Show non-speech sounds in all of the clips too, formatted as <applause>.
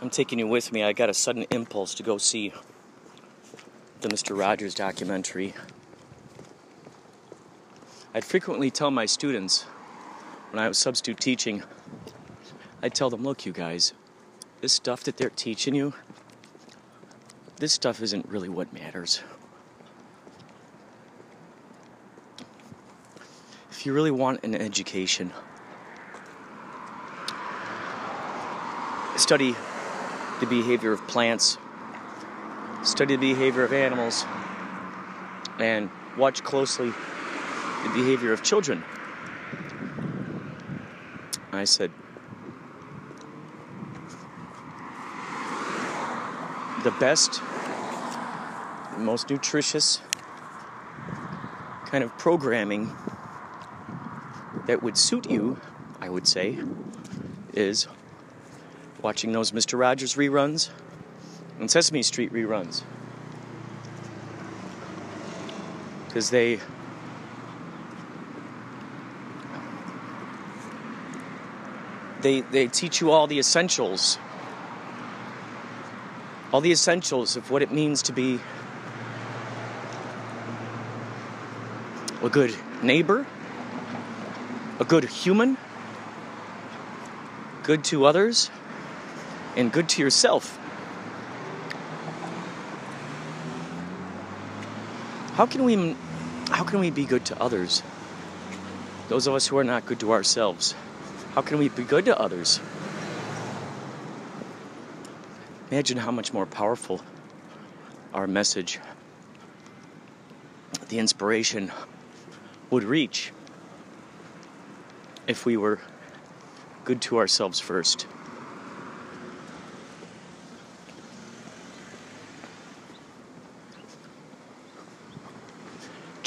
I'm taking you with me. I got a sudden impulse to go see the Mr. Rogers documentary. I'd frequently tell my students when I was substitute teaching, I'd tell them, look, you guys, this stuff that they're teaching you, this stuff isn't really what matters. If you really want an education, study the behavior of plants, study the behavior of animals, and watch closely the behavior of children. I said, the best, most nutritious kind of programming that would suit you, I would say, is watching those Mr. Rogers reruns and Sesame Street reruns. Because they they they teach you all the essentials all the essentials of what it means to be a good neighbor a good human good to others and good to yourself how can we how can we be good to others those of us who are not good to ourselves how can we be good to others? Imagine how much more powerful our message, the inspiration would reach if we were good to ourselves first.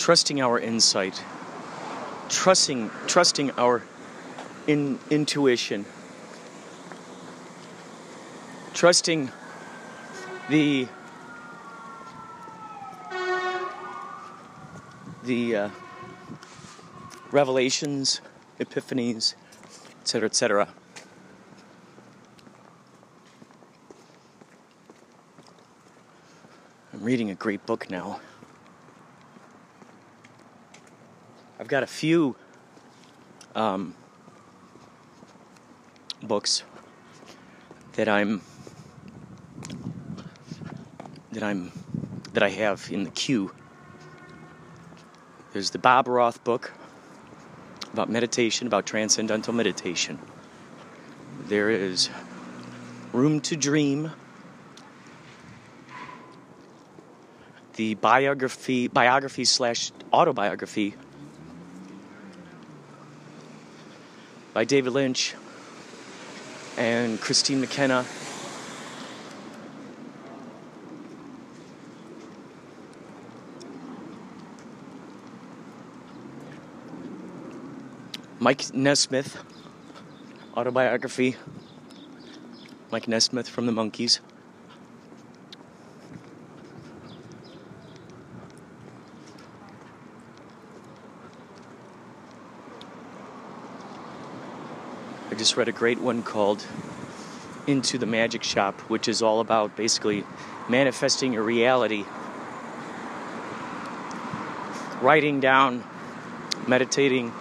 Trusting our insight, trusting, trusting our in intuition, trusting the the uh, revelations, epiphanies, etc., etc. I'm reading a great book now. I've got a few um, books that I'm that I'm that I have in the queue. There's the Bob Roth book about meditation, about transcendental meditation. There is Room to Dream, the biography, biography slash autobiography by David Lynch and Kristine McKenna. Mike Nesmith, autobiography. Mike Nesmith from the Monkees. Just read a great one called Into the Magic Shop, which is all about basically manifesting your reality, writing down, meditating,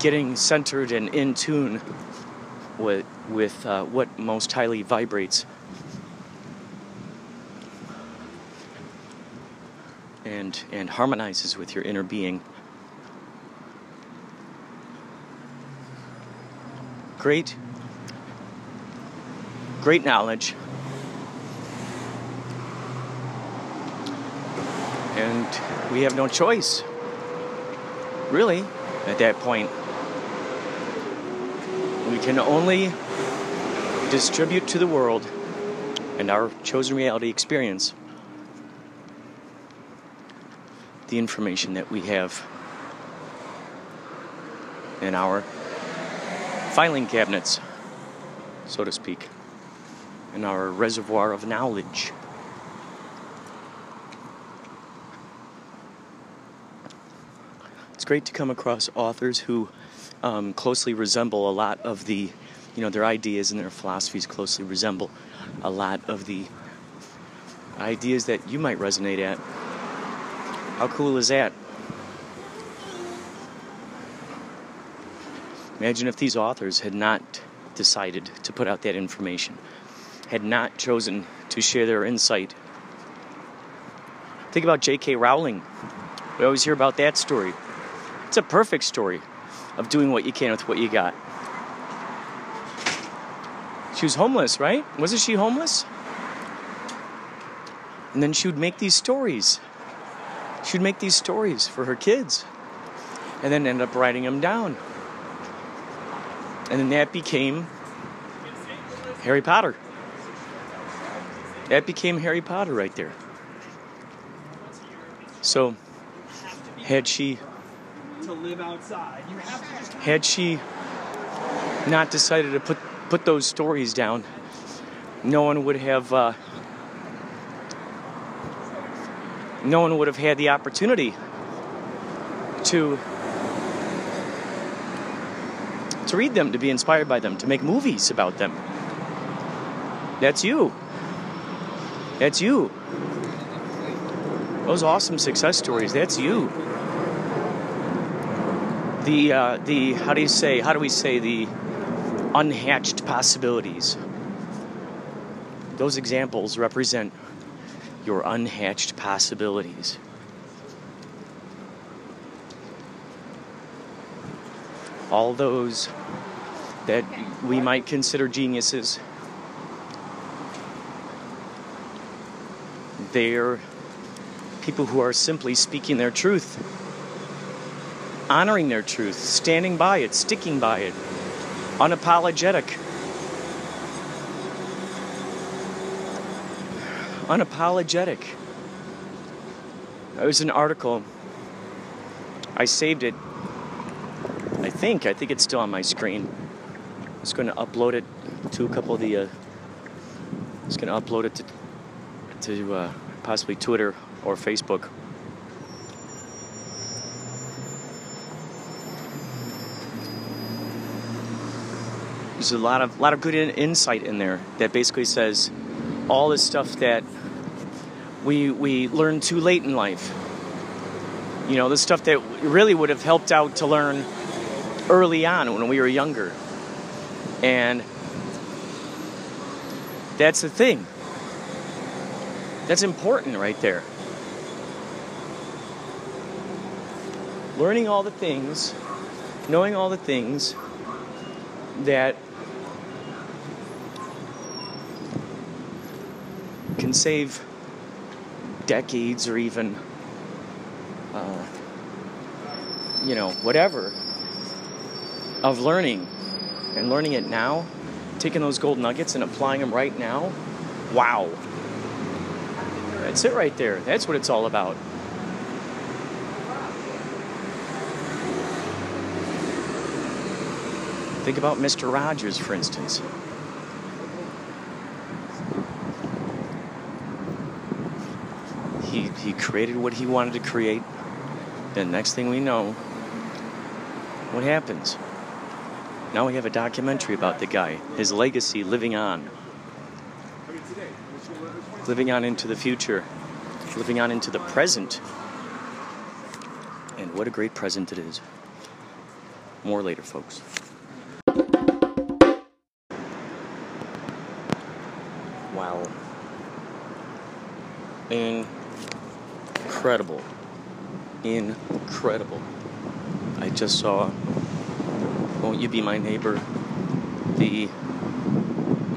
getting centered and in tune with, with uh, what most highly vibrates. And, and harmonizes with your inner being. Great, great knowledge. And we have no choice, really, at that point. We can only distribute to the world and our chosen reality experience the information that we have in our filing cabinets, so to speak, in our reservoir of knowledge. It's great to come across authors who um, closely resemble a lot of the you know, their ideas and their philosophies closely resemble a lot of the ideas that you might resonate at. How cool is that? Imagine if these authors had not decided to put out that information, had not chosen to share their insight. Think about J.K. Rowling. We always hear about that story. It's a perfect story of doing what you can with what you got. She was homeless, right? Wasn't she homeless? And then she would make these stories. She would make these stories for her kids and then end up writing them down. And then that became Harry Potter. That became Harry Potter right there. So, had she to live outside, you have to just had she not decided to put put those stories down, no one would have uh, no one would have had the opportunity to to read them, to be inspired by them, to make movies about them. That's you. That's you. Those awesome success stories, that's you. The, uh, the, how do you say, how do we say, the unhatched possibilities. Those examples represent your unhatched possibilities. All those that we might consider geniuses, they're people who are simply speaking their truth, honoring their truth, standing by it, sticking by it, unapologetic. Unapologetic. It was an article. I saved it. Think. I think it's still on my screen. I was going to upload it to a couple of the. Uh, was going to upload it to, to uh, possibly Twitter or Facebook. There's a lot of lot of good in, insight in there that basically says all this stuff that we we learned too late in life. You know, the stuff that really would have helped out to learn early on when we were younger. And that's the thing. That's important right there. Learning all the things, knowing all the things that can save decades or even, uh, you know, whatever of learning and learning it now, taking those gold nuggets and applying them right now. Wow. That's it right there. That's what it's all about. Think about Mr. Rogers, for instance. He, he created what he wanted to create. Then, next thing we know, what happens? Now we have a documentary about the guy, his legacy living on. Living on into the future, living on into the present. And what a great present it is. More later, folks. Wow. Incredible. Incredible. I just saw Won't You Be My Neighbor? The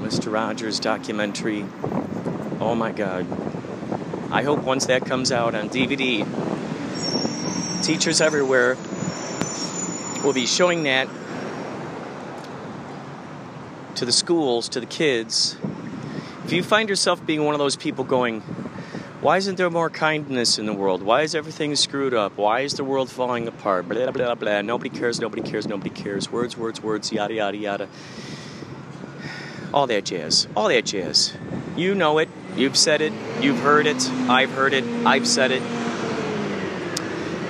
Mr. Rogers documentary. Oh my god. I hope once that comes out on DVD, teachers everywhere will be showing that to the schools, to the kids. If you find yourself being one of those people going, why isn't there more kindness in the world? Why is everything screwed up? Why is the world falling apart? Blah, blah, blah, blah. Nobody cares, nobody cares, nobody cares. Words, words, words, yada, yada, yada. All that jazz. All that jazz. You know it. You've said it. You've heard it. I've heard it. I've said it.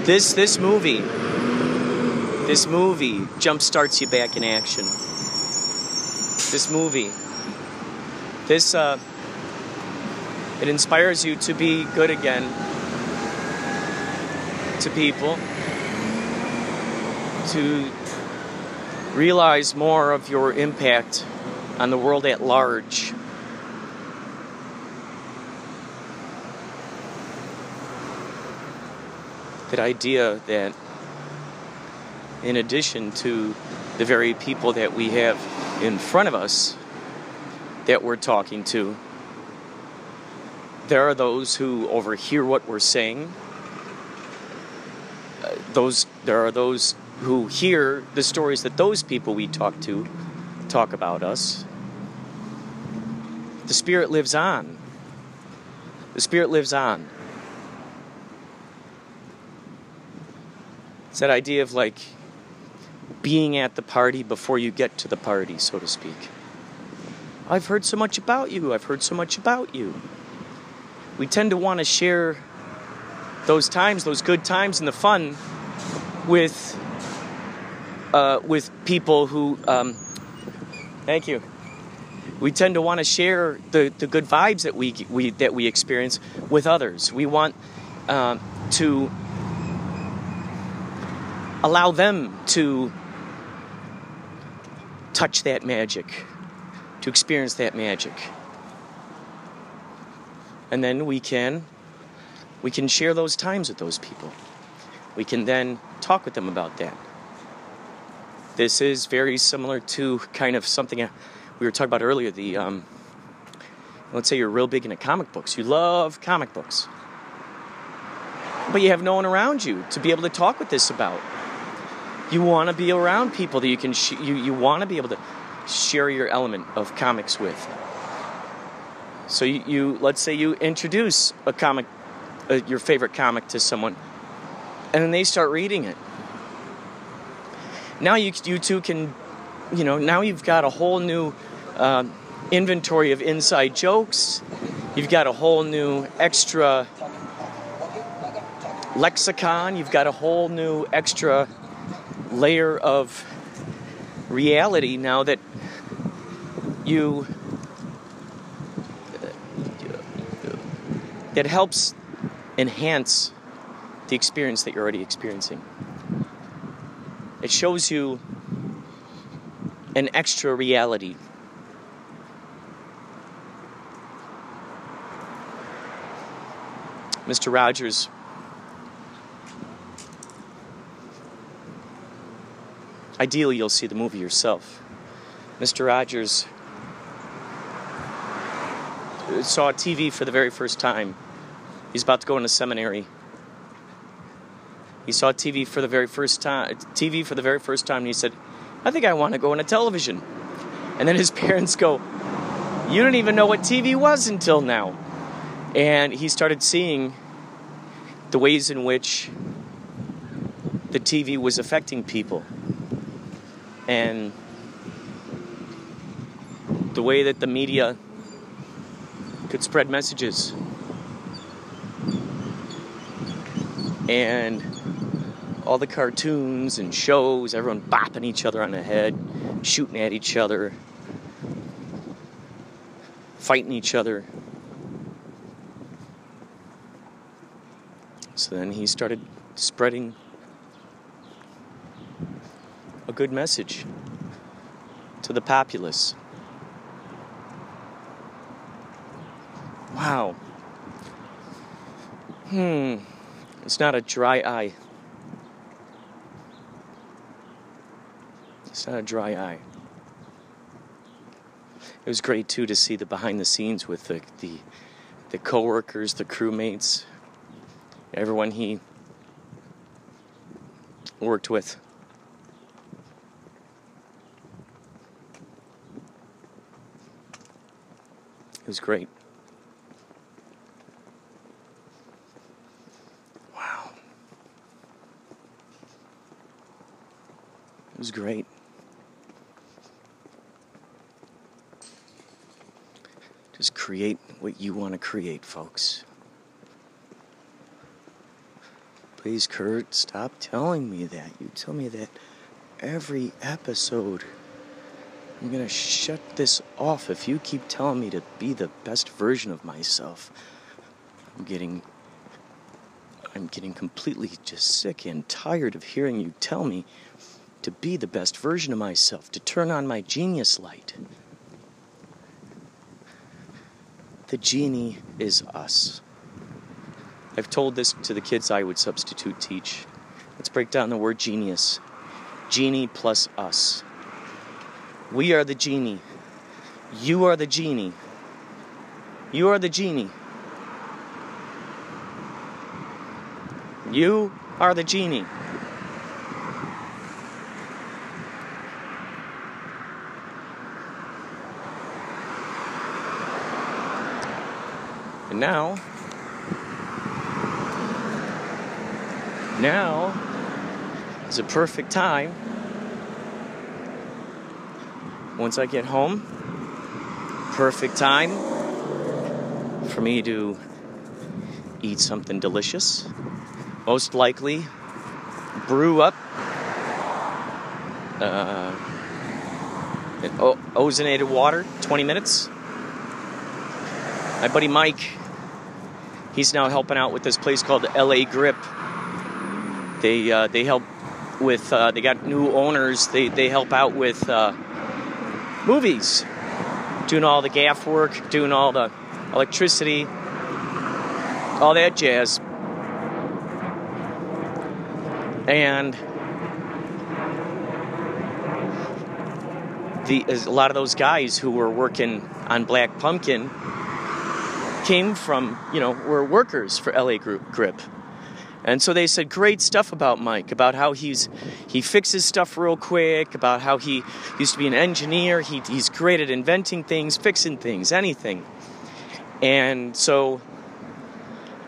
This, this movie, this movie jumpstarts you back in action. this movie. This uh, it inspires you to be good again to people, to realize more of your impact on the world at large. That idea that, in addition to the very people that we have in front of us that we're talking to, there are those who overhear what we're saying. Uh, those there are those who hear the stories that those people we talk to talk about us. The spirit lives on. The spirit lives on. It's that idea of like being at the party before you get to the party, so to speak. I've heard so much about you. I've heard so much about you. We tend to want to share those times, those good times and the fun with uh, with people who. Um, thank you. We tend to want to share the, the good vibes that we, we that we experience with others. We want uh, to allow them to touch that magic, to experience that magic. And then we can we can share those times with those people. We can then talk with them about that. This is very similar to kind of something we were talking about earlier. The um, let's say you're real big into comic books. You love comic books, but you have no one around you to be able to talk with this about. You want to be around people that you can sh- you you want to be able to share your element of comics with. So you, you let's say you introduce a comic, uh, your favorite comic to someone, and then they start reading it. Now you you two can, you know, now you've got a whole new uh, inventory of inside jokes. You've got a whole new extra lexicon. You've got a whole new extra layer of reality now that you that helps enhance the experience that you're already experiencing. It shows you an extra reality. Mr. Rogers Ideally, you'll see the movie yourself. Mr. Rogers saw TV for the very first time. He's about to go into seminary. He saw TV for the very first time. TV for the very first time, and he said, "I think I want to go into television." And then his <laughs> parents go, "You didn't even know what TV was until now." And he started seeing the ways in which the TV was affecting people and the way that the media could spread messages and all the cartoons and shows, everyone bopping each other on the head, shooting at each other, fighting each other. So then he started spreading a good message to the populace. Wow. Hmm. It's not a dry eye. It's not a dry eye. It was great too to see the behind the scenes with the the, the co-workers, the crewmates, everyone he worked with. It was great. Was great. Just create what you want to create, folks. Please, Kurt, stop telling me that. You tell me that every episode. I'm gonna shut this off if you keep telling me to be the best version of myself. I'm getting. I'm getting completely just sick and tired of hearing you tell me to be the best version of myself, to turn on my genius light. The genie is us. I've told this to the kids I would substitute teach. Let's break down the word genius. Genie plus us. We are the genie. You are the genie. You are the genie. You are the genie. Now, now is a perfect time. Once I get home, perfect time for me to eat something delicious. Most likely, brew up uh, ozonated water, 20 minutes. My buddy Mike He's now helping out with this place called LA Grip. They uh, they help with uh, they got new owners. They they help out with uh, movies, doing all the gaff work, doing all the electricity, all that jazz. And the a lot of those guys who were working on Black Pumpkin came from, you know, were workers for LA Group Grip. And so they said great stuff about Mike, about how he's he fixes stuff real quick, about how he used to be an engineer, he, he's great at inventing things, fixing things, anything. And so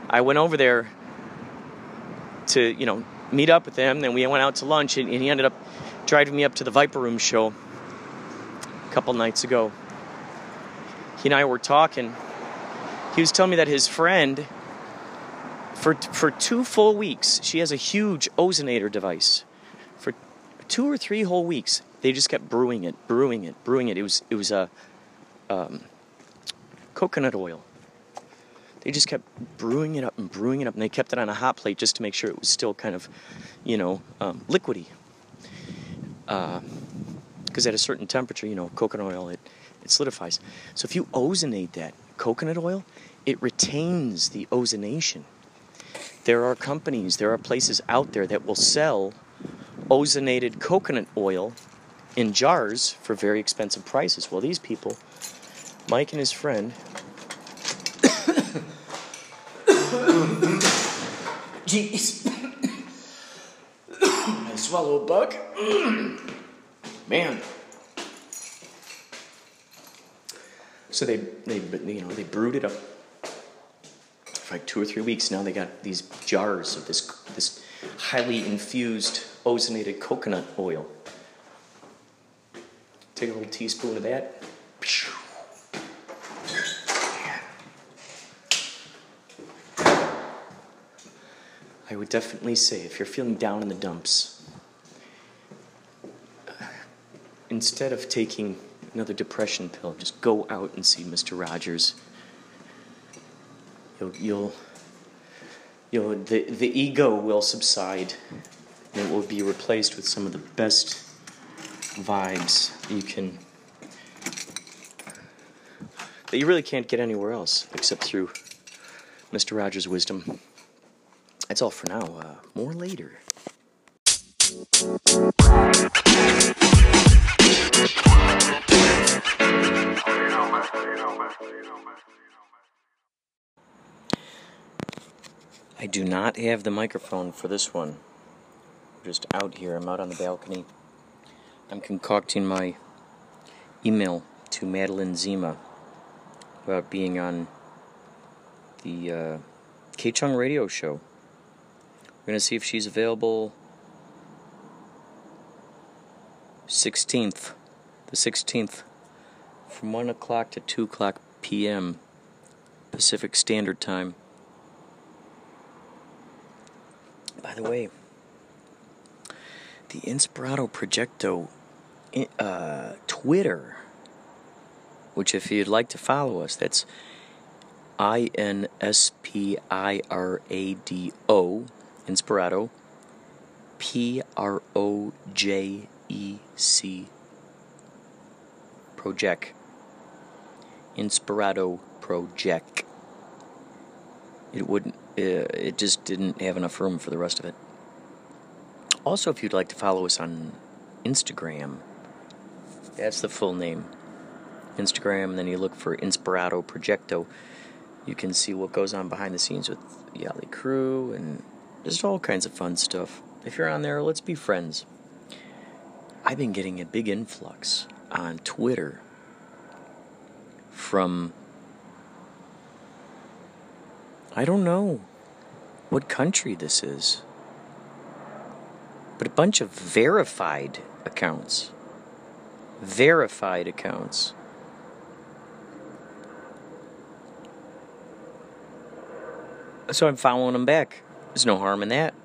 I went over there to, you know, meet up with him. Then we went out to lunch, and, and he ended up driving me up to the Viper Room show a couple nights ago. He and I were talking, he was telling me that his friend for for two full weeks she has a huge ozonator device. For two or three whole weeks they just kept brewing it brewing it brewing it. It was it was a um, coconut oil. They just kept brewing it up and brewing it up and they kept it on a hot plate just to make sure it was still kind of you know um, liquidy. Because uh, at a certain temperature you know coconut oil it, it solidifies. So if you ozonate that coconut oil, it retains the ozonation. There are companies, there are places out there that will sell ozonated coconut oil in jars for very expensive prices. Well, these people, Mike and his friend, jeez, <coughs> I swallow a bug. <coughs> Man. So they, they, you know, they brewed it up for like two or three weeks. Now they got these jars of this, this highly infused ozonated coconut oil. Take a little teaspoon of that. I would definitely say if you're feeling down in the dumps, instead of taking another depression pill. Just go out and see Mr. Rogers. You'll, you'll, you'll the, the ego will subside and it will be replaced with some of the best vibes you can, that you really can't get anywhere else except through Mr. Rogers' wisdom. That's all for now. Uh, more later. I do not have the microphone for this one. I'm just out here. I'm out on the balcony. I'm concocting my email to Madeline Zima about being on the uh, K Chung radio show. We're going to see if she's available 16th, the 16th, from 1 o'clock to 2 o'clock p.m. Pacific Standard Time. By the way, the Inspirado Projecto i- uh, Twitter, which if you'd like to follow us, that's I N S P I R A D O, Inspirado, P R O J E C, Project. Inspirado Project. It wouldn't, uh, it just didn't have enough room for the rest of it. Also, if you'd like to follow us on Instagram, that's the full name. Instagram, and then you look for Inspirado Projecto. You can see what goes on behind the scenes with Yali Crew and just all kinds of fun stuff. If you're on there, let's be friends. I've been getting a big influx on Twitter from I don't know what country this is, but a bunch of verified accounts. Verified accounts. So I'm following them back. There's no harm in that.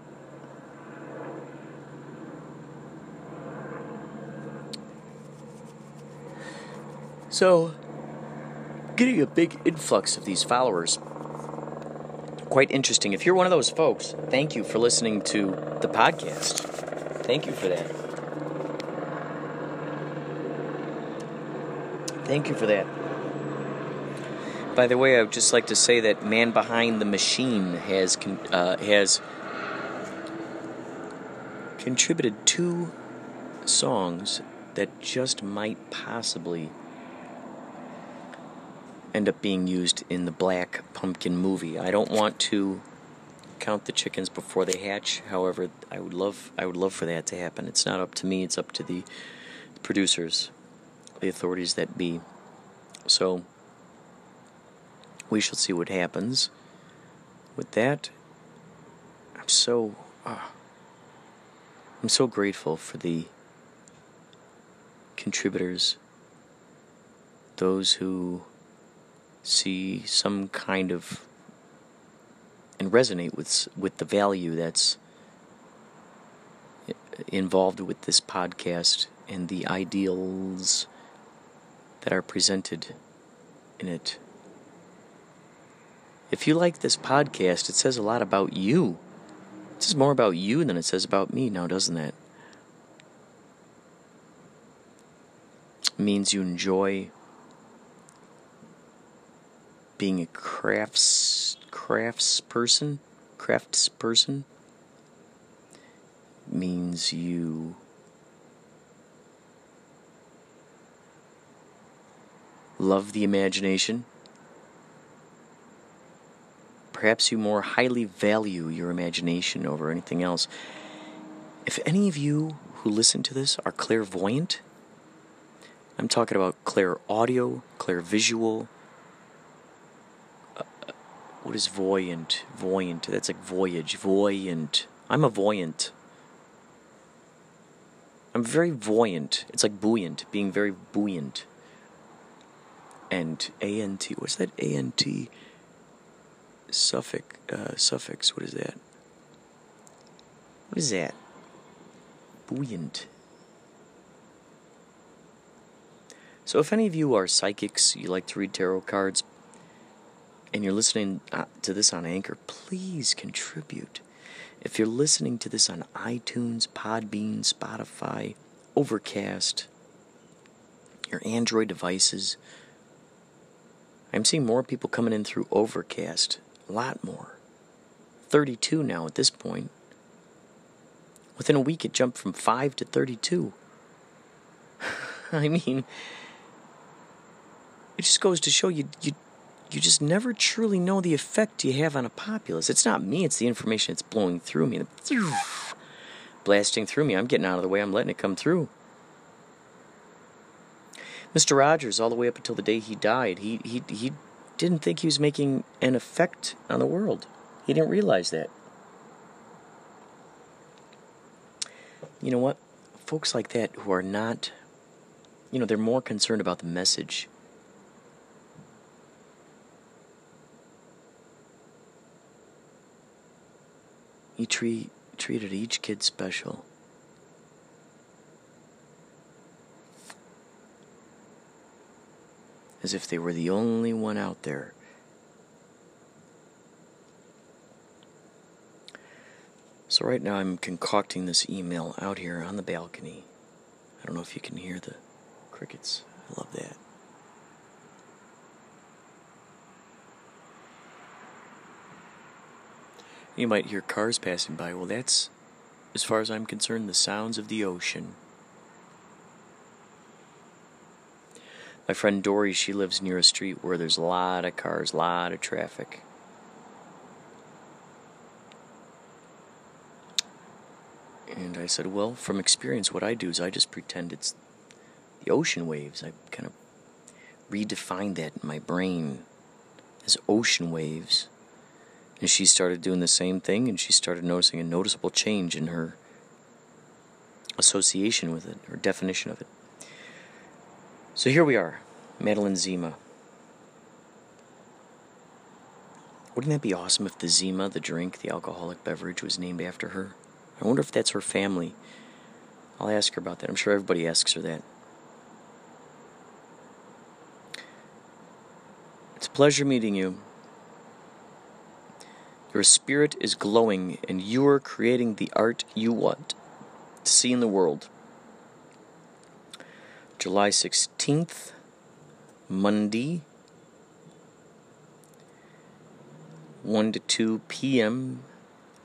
So, getting a big influx of these followers. Quite interesting. If you're one of those folks, thank you for listening to the podcast. Thank you for that. Thank you for that. By the way, I would just like to say that Man Behind the Machine has uh, has contributed two songs that just might possibly end up being used in the Black Pumpkin movie. I don't want to count the chickens before they hatch. However, I would love I would love for that to happen. It's not up to me, it's up to the producers, the authorities that be. So we shall see what happens. With that, I'm so ah, I'm so grateful for the contributors, those who see some kind of and resonate with with the value that's involved with this podcast and the ideals that are presented in it. If you like this podcast, it says a lot about you. It says more about you than it says about me now, doesn't it? It means you enjoy being a crafts crafts person, crafts person means you love the imagination. Perhaps you more highly value your imagination over anything else. If any of you who listen to this are clairvoyant, I'm talking about clair audio, clair visual, what is voyant? Voyant. That's like voyage. Voyant. I'm a voyant. I'm very voyant. It's like buoyant, being very buoyant. And ant. What's that ant suffix? Uh, suffix. What is that? What is that? Buoyant. So, if any of you are psychics, you like to read tarot cards, and you're listening uh, to this on Anchor, please contribute. If you're listening to this on iTunes, Podbean, Spotify, Overcast, your Android devices, I'm seeing more people coming in through Overcast. A lot more. 32 now at this point. Within a week, it jumped from 5 to 32. <laughs> I mean, it just goes to show you, you you just never truly know the effect you have on a populace. It's not me, it's the information that's blowing through me. <sniffs> Blasting through me. I'm getting out of the way, I'm letting it come through. Mr. Rogers, all the way up until the day he died, he, he, he didn't think he was making an effect on the world. He didn't realize that. You know what? Folks like that who are not, you know, they're more concerned about the message He treat, treated each kid special. As if they were the only one out there. So, right now, I'm concocting this email out here on the balcony. I don't know if you can hear the crickets. I love that. You might hear cars passing by. Well, that's, as far as I'm concerned, the sounds of the ocean. My friend Dory, she lives near a street where there's a lot of cars, a lot of traffic. And I said, Well, from experience, what I do is I just pretend it's the ocean waves. I kind of redefine that in my brain as ocean waves. And she started doing the same thing, and she started noticing a noticeable change in her association with it, or definition of it. So here we are, Madeline Zima. Wouldn't that be awesome if the Zima, the drink, the alcoholic beverage, was named after her? I wonder if that's her family. I'll ask her about that. I'm sure everybody asks her that. It's a pleasure meeting you. Your spirit is glowing, and you are creating the art you want to see in the world. July 16th, Monday, 1 to 2 p.m.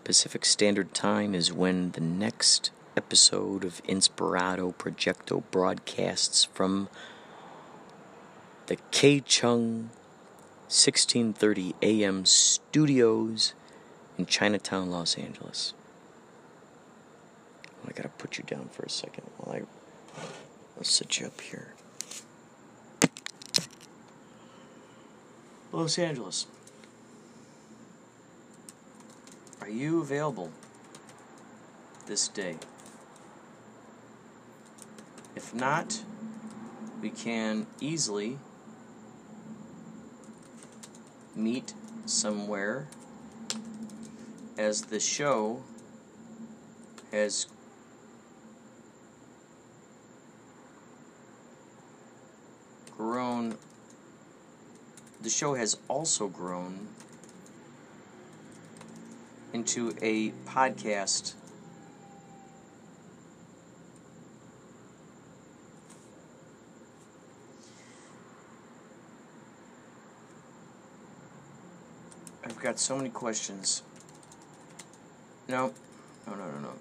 Pacific Standard Time is when the next episode of Inspirado Projecto broadcasts from the K Chung 1630 AM studios in Chinatown, Los Angeles. Oh, I gotta put you down for a second while I I'll sit you up here. Los Angeles. Are you available this day? If not, we can easily meet somewhere as the show has grown the show has also grown into a podcast I've got so many questions. No, no, no, no, no.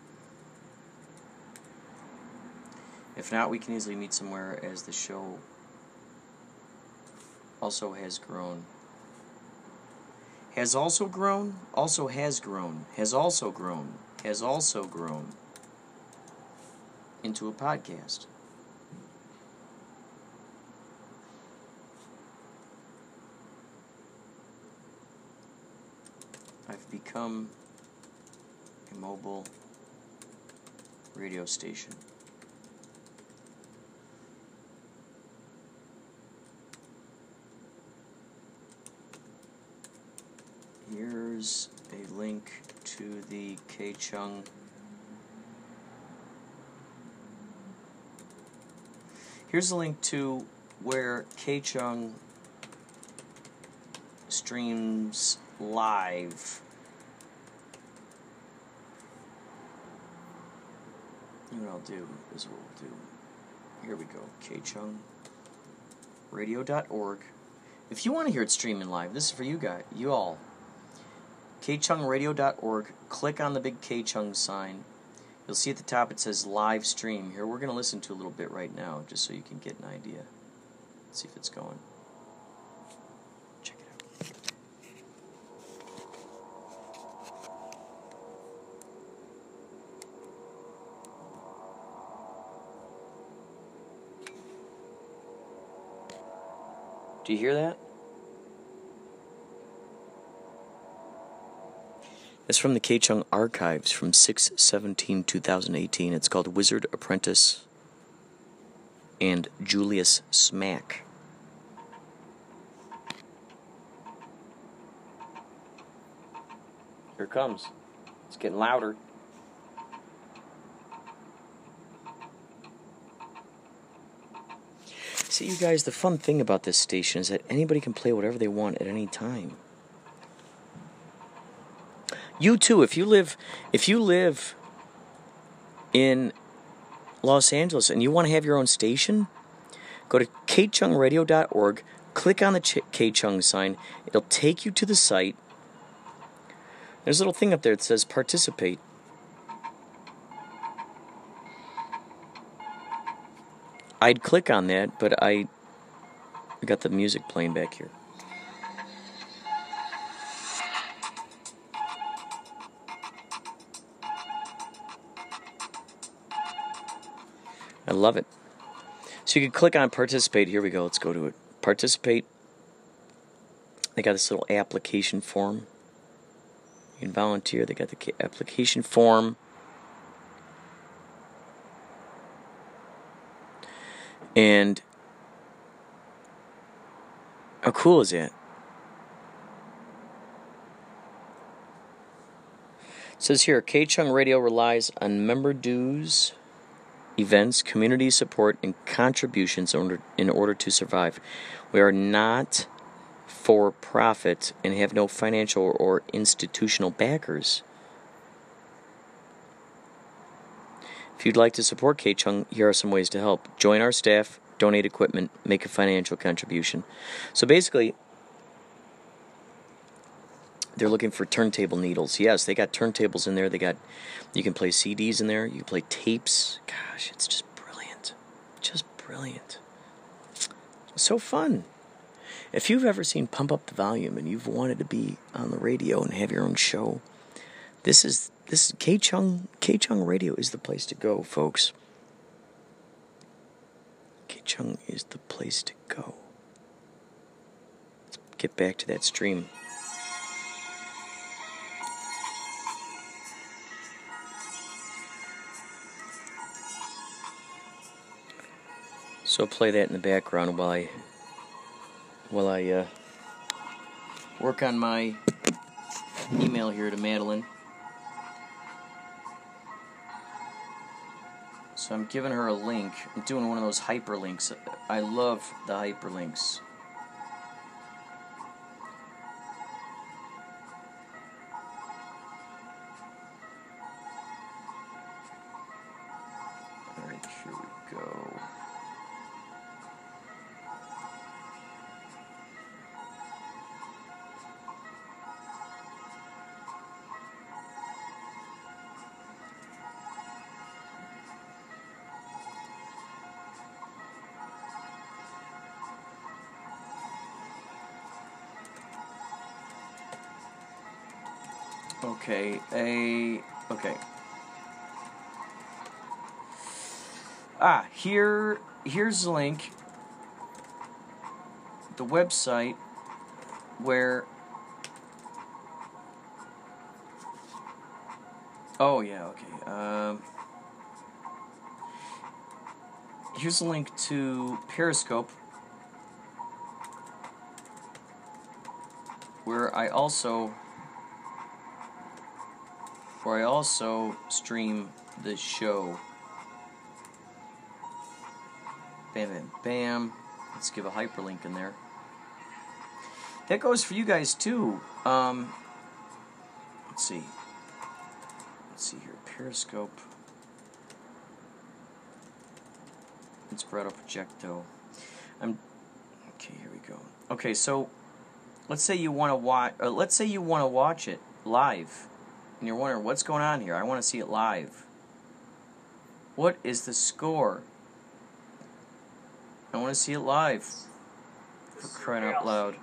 If not, we can easily meet somewhere as the show also has grown. Has also grown, also has grown, has also grown, has also grown into a podcast. I've become a mobile radio station. Here's a link to the K Chung Here's a link to where K Chung streams live. What I'll do is what we'll do. Here we go. KChungRadio.org. If you want to hear it streaming live, this is for you guys, you all. KChungRadio.org. Click on the big K Chung sign. You'll see at the top it says live stream. Here, we're going to listen to a little bit right now, just so you can get an idea. Let's see if it's going. Do you hear that? It's from the K Chung archives from 6 17 2018. It's called Wizard Apprentice and Julius Smack. Here comes. It's getting louder. See, you guys, the fun thing about this station is that anybody can play whatever they want at any time. You too, if you live, if you live in Los Angeles and you want to have your own station, go to kchungradio.org, click on the Ch- Kchung sign. It'll take you to the site. There's a little thing up there that says participate. I'd click on that, but I got the music playing back here. I love it. So you can click on participate. Here we go. Let's go to it. Participate. They got this little application form. You can volunteer. They got the application form. And how cool is that? It says here, Kchung Radio relies on member dues, events, community support, and contributions in order, in order to survive. We are not for profit and have no financial or institutional backers. If you'd like to support Kchung, here are some ways to help. Join our staff, donate equipment, make a financial contribution. So basically, they're looking for turntable needles. Yes, they got turntables in there. They got you can play CDs in there. You can play tapes. Gosh, it's just brilliant. Just brilliant. so fun. If you've ever seen Pump Up the Volume and you've wanted to be on the radio and have your own show, this is this is K Chung Radio is the place to go, folks. K Chung is the place to go. Let's get back to that stream. So play that in the background while I while I uh, work on my email here to Madeline. So I'm giving her a link. I'm doing one of those hyperlinks. I love the hyperlinks. Okay, a okay. Ah, here here's the link. The website where Oh yeah, okay. Um Here's a link to Periscope where I also where I also stream the show. Bam, bam, bam. Let's give a hyperlink in there. That goes for you guys too. Um, let's see. Let's see here. Periscope. Inspirado Projecto. I'm okay. Here we go. Okay, so let's say you want to watch. Uh, let's say you want to watch it live and you're wondering what's going on here. I want to see it live. What is the score? I want to see it live. For crying out loud.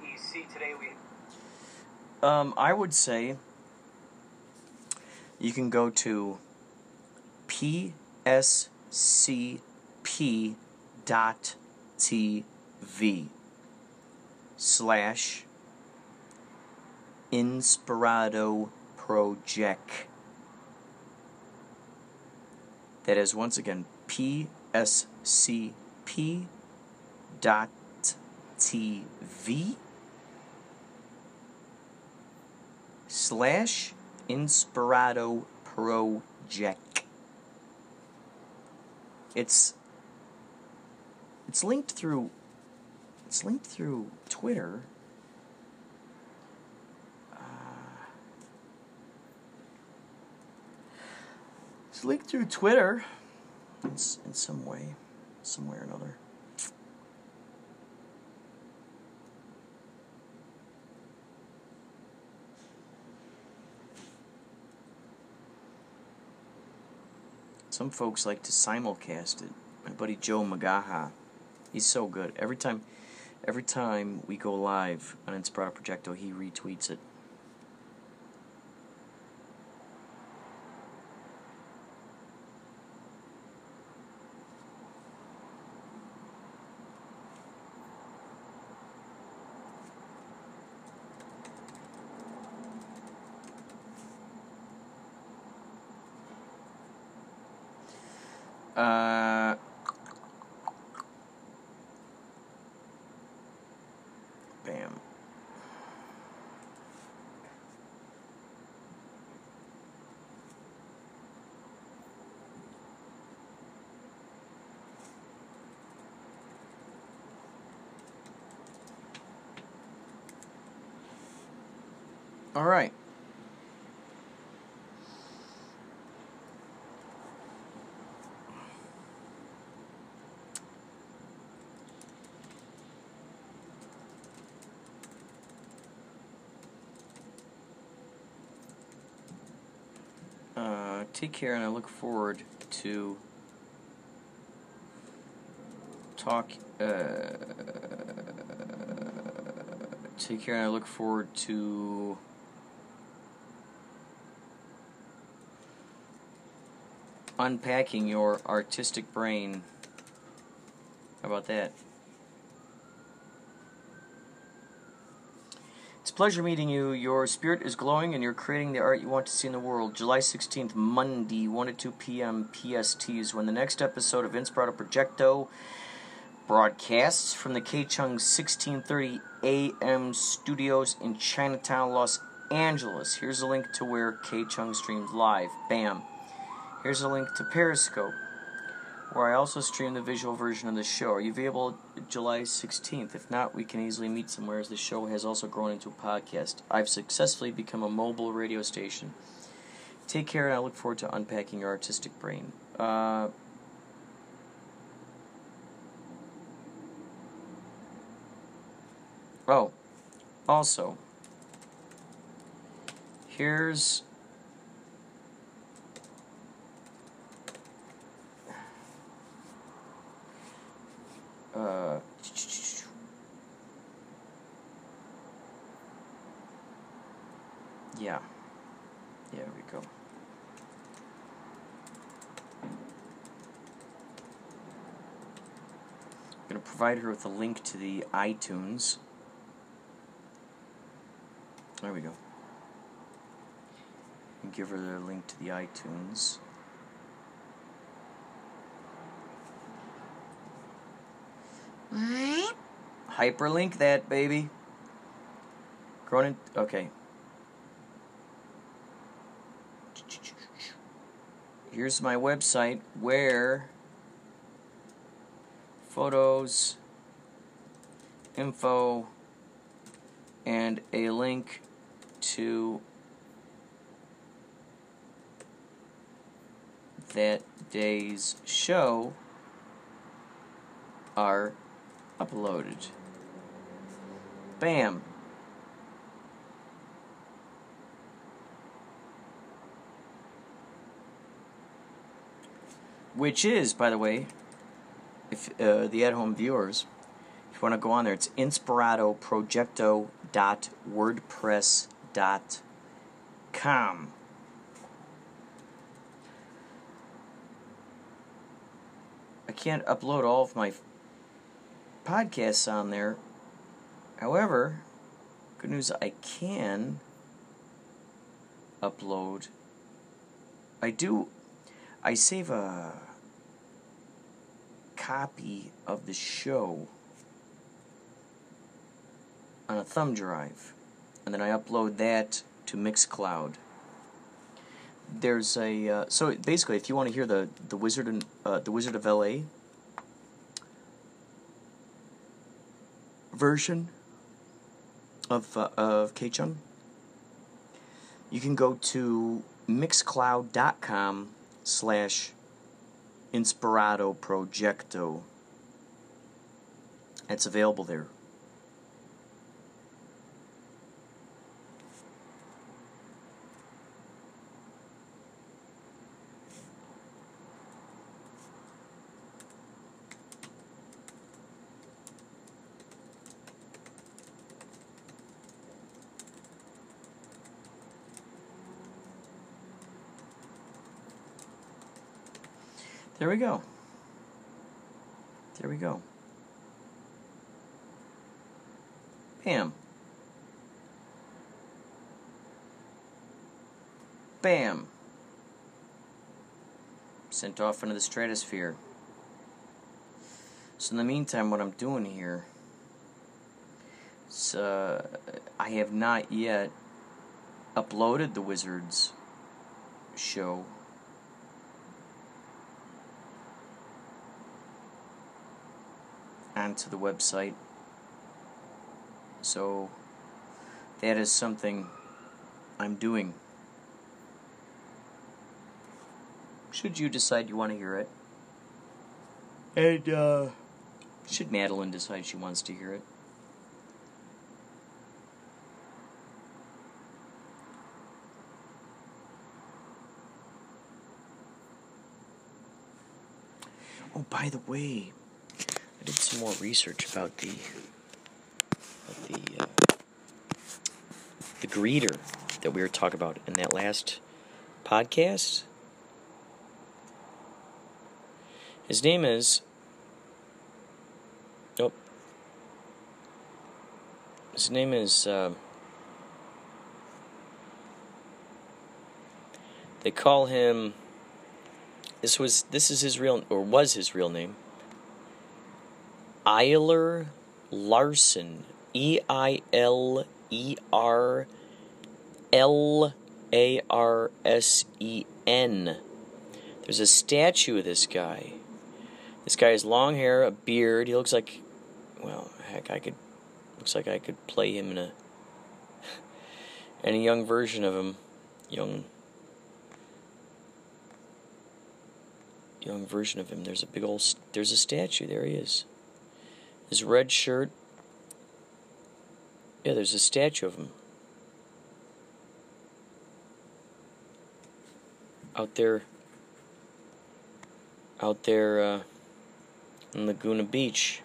Um, I would say you can go to pscp.tv slash Inspirado project. That is once again pscp dot tv slash inspirado project. It's it's linked through It's linked through Twitter. It's linked through Twitter in, in some way, some way or another. Some folks like to simulcast it. My buddy Joe Magaha, he's so good. Every time, every time we go live on Inspirado Projecto, he retweets it. Uh, bam. All right. Uh, take care, and I look forward to talk. Uh, take care, and I look forward to. Unpacking your artistic brain. How about that? It's a pleasure meeting you. Your spirit is glowing and you're creating the art you want to see in the world. July 16th, Monday, 1 to 2 p.m. PST is when the next episode of Inspirado Projecto broadcasts from the K Chung 1630 AM studios in Chinatown, Los Angeles. Here's a link to where K Chung streams live. Bam. Here's a link to Periscope, where I also stream the visual version of the show. Are you available July 16th? If not, we can easily meet somewhere as the show has also grown into a podcast. I've successfully become a mobile radio station. Take care, and I look forward to unpacking your artistic brain. Uh, oh, also, here's uh, yeah, there we go. I'm going to provide her with a link to the iTunes. There we go. And give her the link to the iTunes. Hyperlink that, baby. Cronin. Okay. Here's my website where photos, info, and a link to that day's show are uploaded. Bam. Which is, by the way, if uh, the at-home viewers, if you want to go on there, it's inspiratoprojecto.wordpress.com. I can't upload all of my podcasts on there. However, good news, I can upload. I do. I save a copy of the show on a thumb drive, and then I upload that to Mixcloud. There's a uh, so basically, if you want to hear the the Wizard and uh, the Wizard of L.A. version of uh, of Kchung, you can go to mixcloud.com slash Inspirado Projecto. It's available there. There we go. There we go. Bam. Bam. Sent off into the stratosphere. So in the meantime, what I'm doing here is uh, I have not yet uploaded the Wizards show onto the website. So that is something I'm doing. Should you decide you want to hear it. And, uh, should Madeline decide she wants to hear it. Oh, by the way, did some more research about the about the uh, the greeter that we were talking about in that last podcast. His name is oh his name is uh, they call him this was this is his real or was his real name Eiler Larsen, E I L E R L A R S E N. There's a statue of this guy. This guy has long hair, a beard. He looks like, well, heck, I could, looks like I could play him in a, <laughs> in a young version of him, young, young version of him. There's a big old, there's a statue. There he is. His red shirt. Yeah, there's a statue of him. Out there. Out there uh, in Laguna Beach.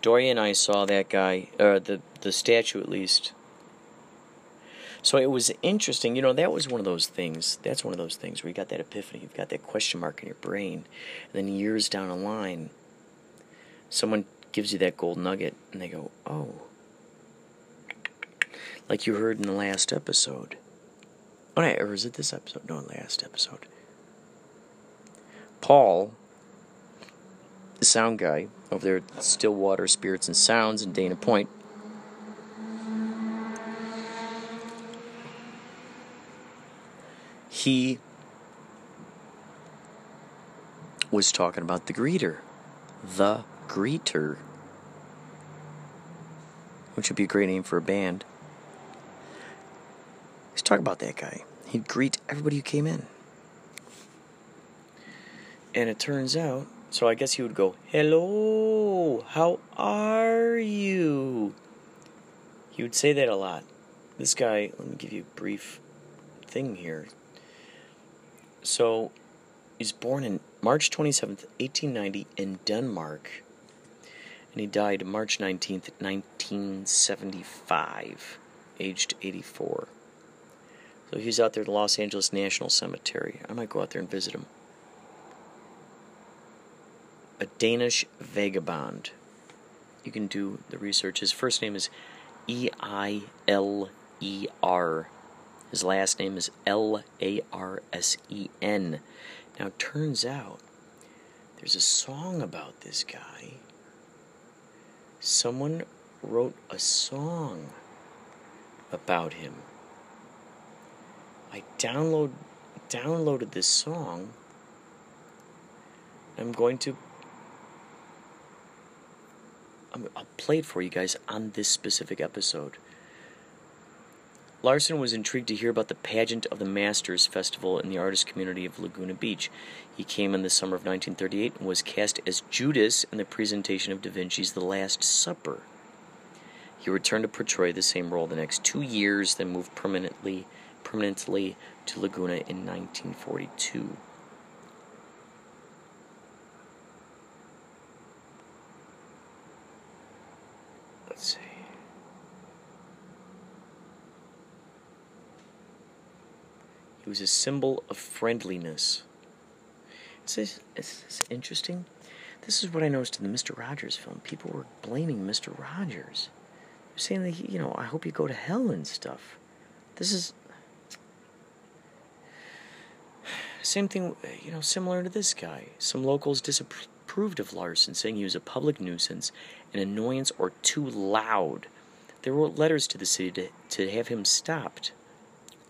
Dory and I saw that guy, uh, the the statue at least. So it was interesting, you know. That was one of those things. That's one of those things where you got that epiphany, you've got that question mark in your brain, and then years down the line, someone gives you that gold nugget and they go, oh. Like you heard in the last episode. Oh, no, or is it this episode? No, last episode. Paul, the sound guy over there at Stillwater Spirits and Sounds in Dana Point, he was talking about the greeter. The Greeter, which would be a great name for a band. Let's talk about that guy. He'd greet everybody who came in. And it turns out, so I guess he would go, Hello, how are you? He would say that a lot. This guy, let me give you a brief thing here. So, he's born in March 27th, 1890, in Denmark and he died March 19th, 1975, aged 84. So he's out there at the Los Angeles National Cemetery. I might go out there and visit him. A Danish vagabond. You can do the research. His first name is E I L E R. His last name is L A R S E N. Now, turns out there's a song about this guy someone wrote a song about him. I download downloaded this song. I'm going to I'll play it for you guys on this specific episode. Larsen was intrigued to hear about the pageant of the Masters Festival in the artist community of Laguna Beach. He came in the summer of 1938 and was cast as Judas in the presentation of Da Vinci's The Last Supper. He returned to portray the same role the next two years, then moved permanently, permanently to Laguna in 1942. Let's see. He was a symbol of friendliness. Is this, is interesting? This is what I noticed in the Mr. Rogers film. People were blaming Mr. Rogers. Saying that, he, you know, I hope you go to hell and stuff. This is. Same thing, you know, similar to this guy. Some locals disapproved of Larsen, saying he was a public nuisance, an annoyance, or too loud. They wrote letters to the city to, to have him stopped.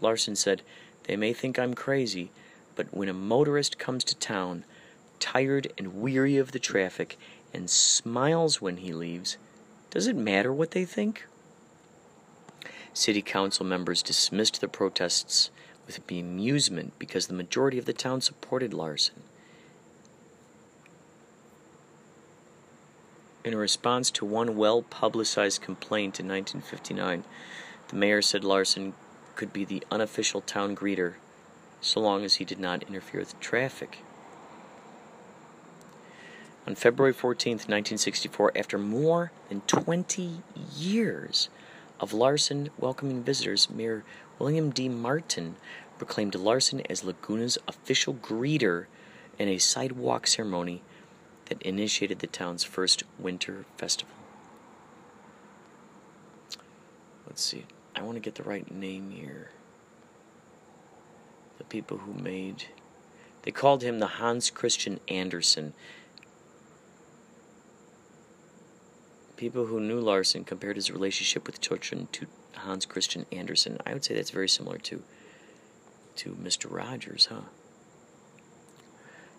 Larsen said, They may think I'm crazy, but when a motorist comes to town, tired and weary of the traffic, and smiles when he leaves, does it matter what they think? City council members dismissed the protests with bemusement because the majority of the town supported Larsen. In response to one well publicized complaint in 1959, the mayor said Larsen could be the unofficial town greeter so long as he did not interfere with traffic. On February 14, 1964, after more than 20 years of Larsen welcoming visitors, Mayor William D. Martin proclaimed Larsen as Laguna's official greeter in a sidewalk ceremony that initiated the town's first winter festival. Let's see. I want to get the right name here. The people who made. They called him the Hans Christian Andersen. People who knew Larsen compared his relationship with children to Hans Christian Andersen. I would say that's very similar to to Mr. Rogers, huh?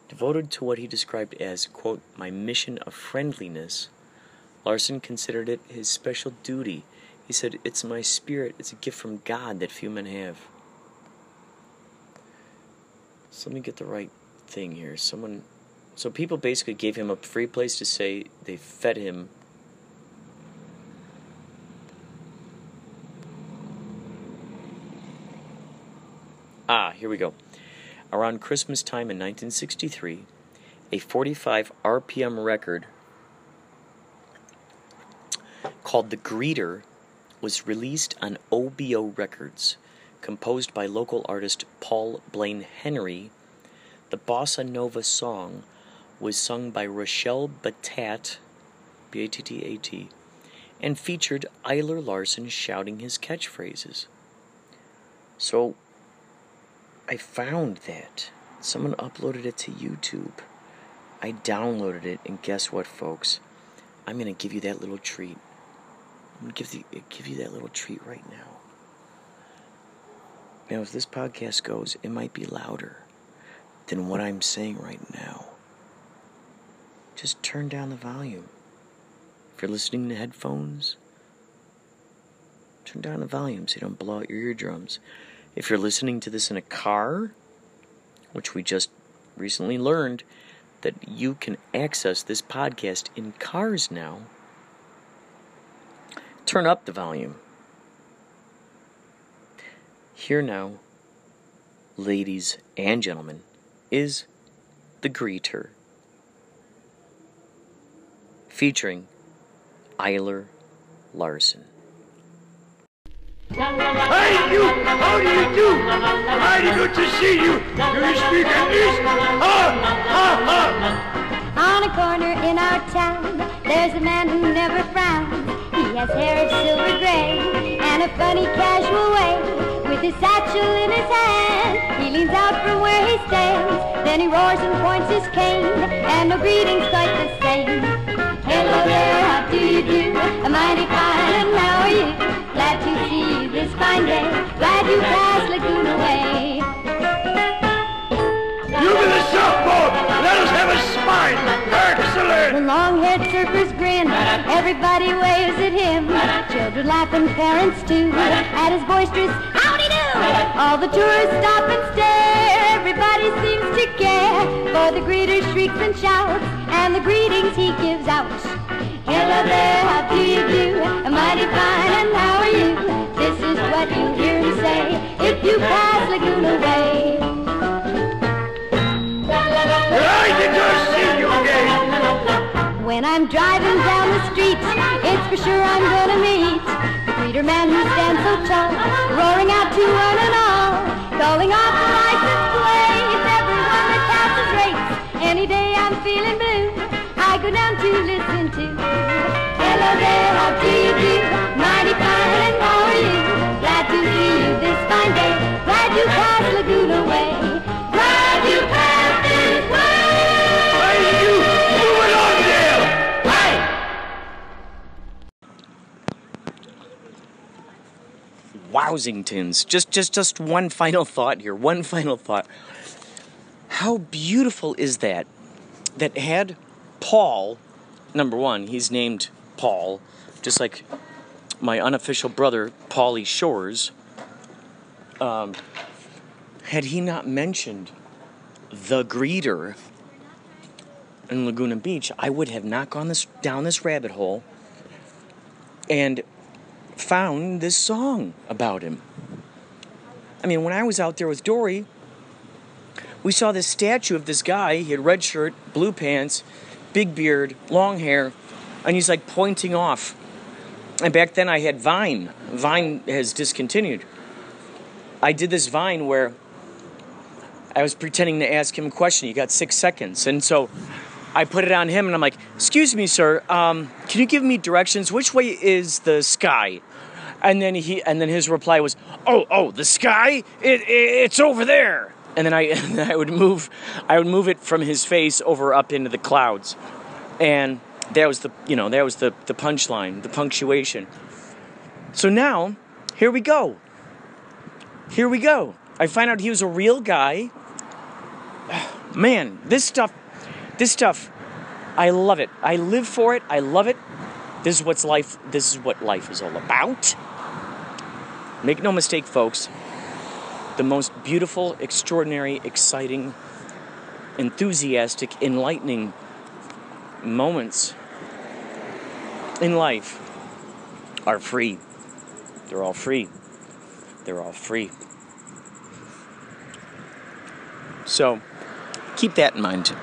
Devoted to what he described as, quote, my mission of friendliness, Larsen considered it his special duty. He said, It's my spirit, it's a gift from God that few men have. So let me get the right thing here. Someone. So people basically gave him a free place to say they fed him Ah, here we go. Around Christmas time in 1963, a 45 RPM record called The Greeter was released on OBO Records, composed by local artist Paul Blaine Henry. The bossa nova song was sung by Rochelle Battat, B A T T A T, and featured Eiler Larsen shouting his catchphrases. So, I found that. Someone uploaded it to YouTube. I downloaded it, and guess what, folks? I'm gonna give you that little treat. I'm give, the, give you that little treat right now. Now, if this podcast goes, it might be louder than what I'm saying right now. Just turn down the volume. If you're listening to headphones, turn down the volume so you don't blow out your eardrums. If you're listening to this in a car, which we just recently learned that you can access this podcast in cars now, turn up the volume. Here now, ladies and gentlemen, is The Greeter, featuring Eiler Larsen. Hey, you! How do you do? Mighty good to see you. Do you speak English? Ha! Ha! Ha! On a corner in our town, there's a man who never frowns. Has hair of silver gray and a funny casual way. With his satchel in his hand, he leans out from where he stands. Then he roars and points his cane, and no greeting's quite the same. Hello there, how do you do? A mighty fine, and how are you? Glad to see you this fine day. Glad you passed Laguna Way. You be the softball. Let us have a spine. Excellent. long-haired surfers grin. Everybody waves at him. Children laugh and parents too. At his boisterous howdy do. All the tourists stop and stare. Everybody seems to care. For the greeter shrieks and shouts. And the greetings he gives out. Hello there, how do you do? Mighty fine, and how are you? This is what you hear me say if you pass Laguna Way. Delighted to see you again. When I'm driving down the street, it's for sure I'm gonna meet the greeter man who stands so tall, roaring out to one and all, calling off the license plates, everyone that passes rates. Any day I'm feeling blue, I go down to listen to. Hello there, how do you do? Mighty fine, and how are you? Glad to see you this fine day. Glad you passed Wowsingtons. Just just just one final thought here. One final thought. How beautiful is that? That had Paul, number one, he's named Paul, just like my unofficial brother, Pauly Shores. Um, had he not mentioned the greeter in Laguna Beach, I would have not gone this down this rabbit hole and found this song about him. I mean, when I was out there with Dory, we saw this statue of this guy. He had red shirt, blue pants, big beard, long hair, and he's like pointing off. And back then I had Vine. Vine has discontinued. I did this Vine where I was pretending to ask him a question. He got six seconds. And so I put it on him and I'm like, Excuse me, sir, um, can you give me directions? Which way is the sky? And then he and then his reply was, "Oh, oh, the sky? It, it it's over there." And then I <laughs> and then I would move I would move it from his face over up into the clouds. And that was the, you know, that was the the punchline, the punctuation. So now, here we go. Here we go. I find out he was a real guy. <sighs> Man, this stuff this stuff I love it. I live for it. I love it. This is what's life this is what life is all about. Make no mistake, folks. The most beautiful, extraordinary, exciting, enthusiastic, enlightening moments in life are free. They're all free. They're all free. So, keep that in mind.